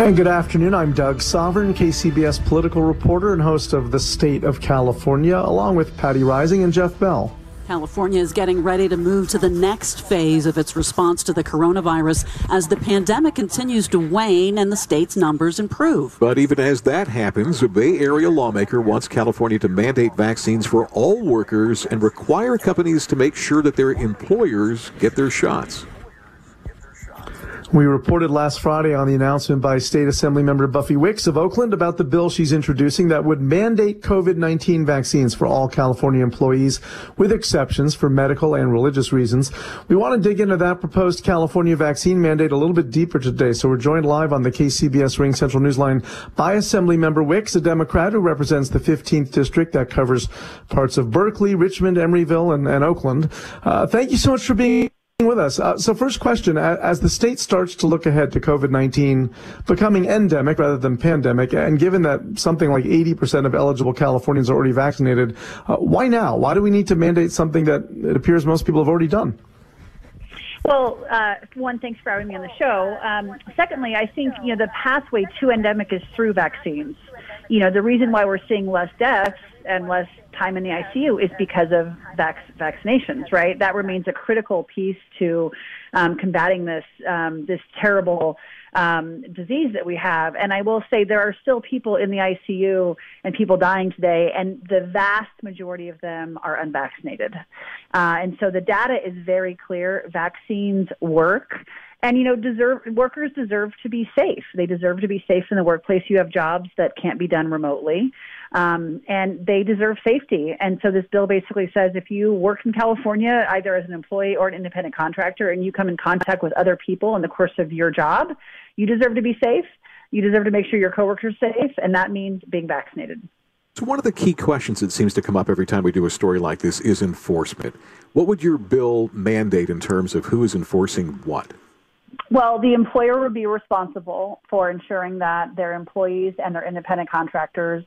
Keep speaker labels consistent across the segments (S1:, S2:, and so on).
S1: And good afternoon. I'm Doug Sovern, KCBS political reporter and host of The State of California, along with Patti Reising and Jeff Bell.
S2: California is getting ready to move to the next phase of its response to the coronavirus as the pandemic continues to wane and the state's numbers improve.
S3: But even as that happens, a Bay Area lawmaker wants California to mandate vaccines for all workers and require companies to make sure that their employers get their shots.
S1: We reported last Friday on the announcement by State Assembly member Buffy Wicks of Oakland about the bill she's introducing that would mandate COVID-19 vaccines for all California employees, with exceptions for medical and religious reasons. We want to dig into that proposed California vaccine mandate a little bit deeper today. So we're joined live on the KCBS Ring Central Newsline by Assembly member Wicks, a Democrat who represents the 15th district that covers parts of Berkeley, Richmond, Emeryville, and, and Oakland. Uh, thank you so much for being with us. Uh, so, first question: As the state starts to look ahead to COVID nineteen becoming endemic rather than pandemic, and given that something like eighty percent of eligible Californians are already vaccinated, uh, why now? Why do we need to mandate something that it appears most people have already done?
S4: Well, uh, one, thanks for having me on the show. Um, secondly, I think you know the pathway to endemic is through vaccines. You know, the reason why we're seeing less deaths and less time in the ICU is because of vac- vaccinations, right? That remains a critical piece to um, combating this um, this terrible um, disease that we have. And I will say there are still people in the ICU and people dying today, and the vast majority of them are unvaccinated. Uh, and so the data is very clear. Vaccines work. And you know, deserve workers deserve to be safe. They deserve to be safe in the workplace. You have jobs that can't be done remotely um, and they deserve safety. And so this bill basically says if you work in California, either as an employee or an independent contractor, and you come in contact with other people in the course of your job, you deserve to be safe. You deserve to make sure your coworkers are safe, and that means being vaccinated.
S3: So one of the key questions that seems to come up every time we do a story like this is enforcement. What would your bill mandate in terms of who is enforcing what?
S4: Well, the employer would be responsible for ensuring that their employees and their independent contractors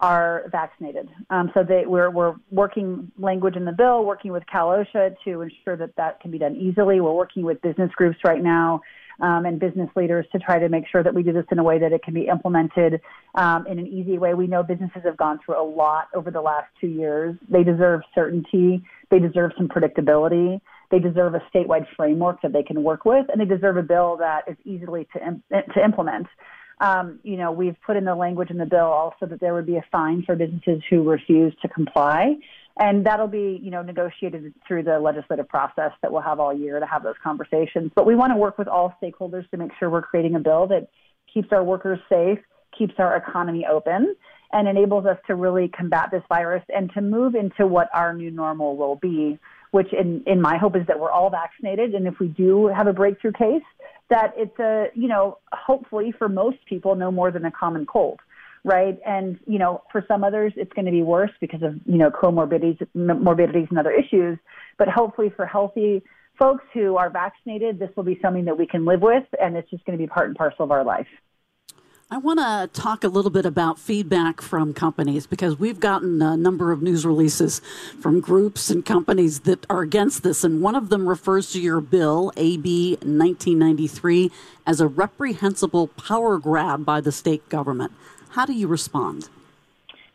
S4: are vaccinated. Um, so they, we're, we're working language in the bill, working with Cal OSHA to ensure that that can be done easily. We're working with business groups right now um, and business leaders to try to make sure that we do this in a way that it can be implemented um, in an easy way. We know businesses have gone through a lot over the last two years. They deserve certainty. They deserve some predictability. They deserve a statewide framework that they can work with, and they deserve a bill that is easily to, to implement. Um, you know, we've put in the language in the bill also that there would be a fine for businesses who refuse to comply. And that'll be, you know, negotiated through the legislative process that we'll have all year to have those conversations. But we want to work with all stakeholders to make sure we're creating a bill that keeps our workers safe, keeps our economy open, and enables us to really combat this virus and to move into what our new normal will be, which in, in my hope is that we're all vaccinated. And if we do have a breakthrough case, that it's a, you know, hopefully for most people, no more than a common cold, right? And, you know, for some others, it's going to be worse because of, you know, comorbidities, morbidities and other issues. But hopefully for healthy folks who are vaccinated, this will be something that we can live with and it's just going to be part and parcel of our life.
S2: I want to talk a little bit about feedback from companies because we've gotten a number of news releases from groups and companies that are against this. And one of them refers to your bill, AB 1993, as a reprehensible power grab by the state government. How do you respond?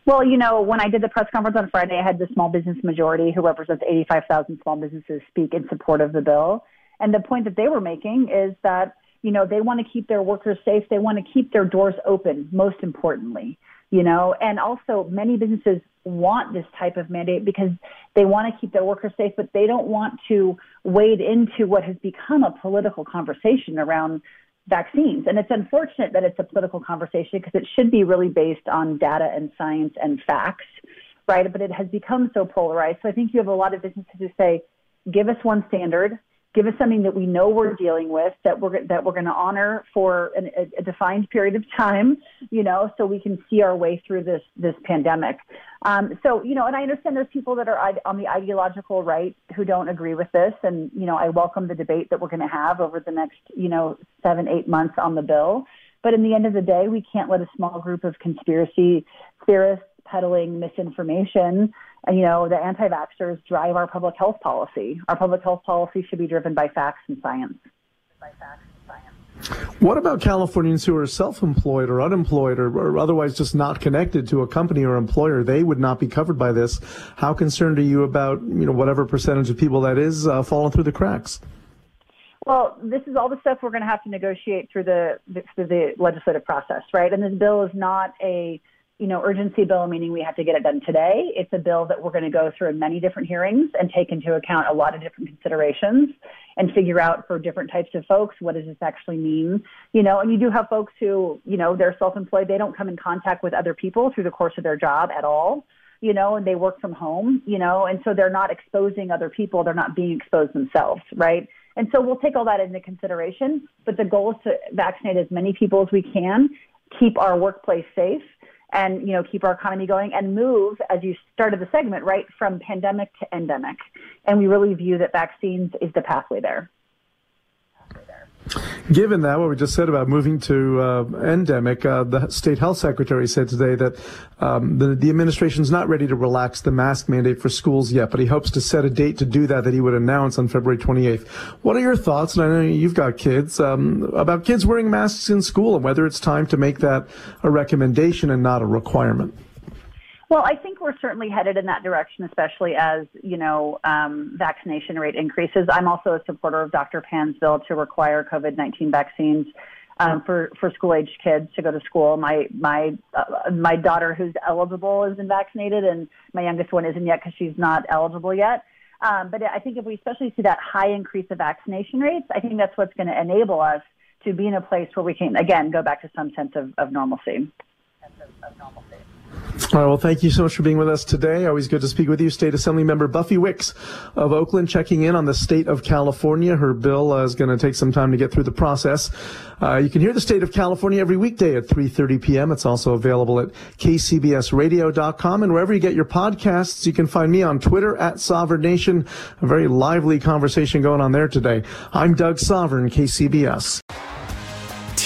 S4: Well, you know, when I did the press conference on Friday, I had the small business majority who represents 85,000 small businesses speak in support of the bill. And the point that they were making is that you know, they want to keep their workers safe. They want to keep their doors open, most importantly. you know, and also many businesses want this type of mandate because they want to keep their workers safe, but they don't want to wade into what has become a political conversation around vaccines. And it's unfortunate that it's a political conversation because it should be really based on data and science and facts, right? But it has become so polarized. So I think you have a lot of businesses who say, give us one standard, give us something that we know we're dealing with that we're that we're going to honor for an, a, a, defined period of time, you know, so we can see our way through this this pandemic. Um, so you know, and I understand there's people that are on the ideological right who don't agree with this, and you know, I welcome the debate that we're going to have over the next you know seven eight months on the bill. But in the end of the day, we can't let a small group of conspiracy theorists peddling misinformation And, you know, the anti-vaxxers drive our public health policy. Our public health policy should be driven by facts and science. By facts and
S1: science. What about Californians who are self-employed or unemployed or, or, otherwise just not connected to a company or employer? They would not be covered by this. How concerned are you about, you know, whatever percentage of people that is uh, falling through the cracks?
S4: Well, this is all the stuff we're going to have to negotiate through the through the legislative process, right? And this bill is not a you know, urgency bill, meaning we have to get it done today. It's a bill that we're going to go through in many different hearings and take into account a lot of different considerations and figure out for different types of folks what does this actually mean. You know, and you do have folks who, you know, they're self-employed. They don't come in contact with other people through the course of their job at all. You know, and they work from home. You know, and so they're not exposing other people. They're not being exposed themselves, right? And so we'll take all that into consideration. But the goal is to vaccinate as many people as we can, keep our workplace safe and you know keep our economy going and move as you started the segment right from pandemic to endemic. And we really view that vaccines is the pathway there
S1: Given that, what we just said about moving to uh, endemic, uh, the state health secretary said today that um, the, the administration is not ready to relax the mask mandate for schools yet, but he hopes to set a date to do that that he would announce on February 28th. What are your thoughts, and I know you've got kids, um, about kids wearing masks in school and whether it's time to make that a recommendation and not a requirement?
S4: Well, I think we're certainly headed in that direction, especially as you know um, vaccination rate increases. I'm also a supporter of Dr. Pan's bill to require COVID-19 vaccines um, for for school age kids to go to school. My my uh, my daughter, who's eligible, is been vaccinated, and my youngest one isn't yet because she's not eligible yet. Um, but I think if we especially see that high increase of vaccination rates, I think that's what's going to enable us to be in a place where we can again go back to some sense of, of normalcy. Sense of, of normalcy.
S1: All right. Well, thank you so much for being with us today. Always good to speak with you. State Assembly Member Buffy Wicks of Oakland checking in on the state of California. Her bill uh, is going to take some time to get through the process. Uh, you can hear the state of California every weekday at 3.30 p.m. It's also available at kcbsradio.com and wherever you get your podcasts. You can find me on Twitter at Sovern Nation. A very lively conversation going on there today. I'm Doug Sovern, KCBS.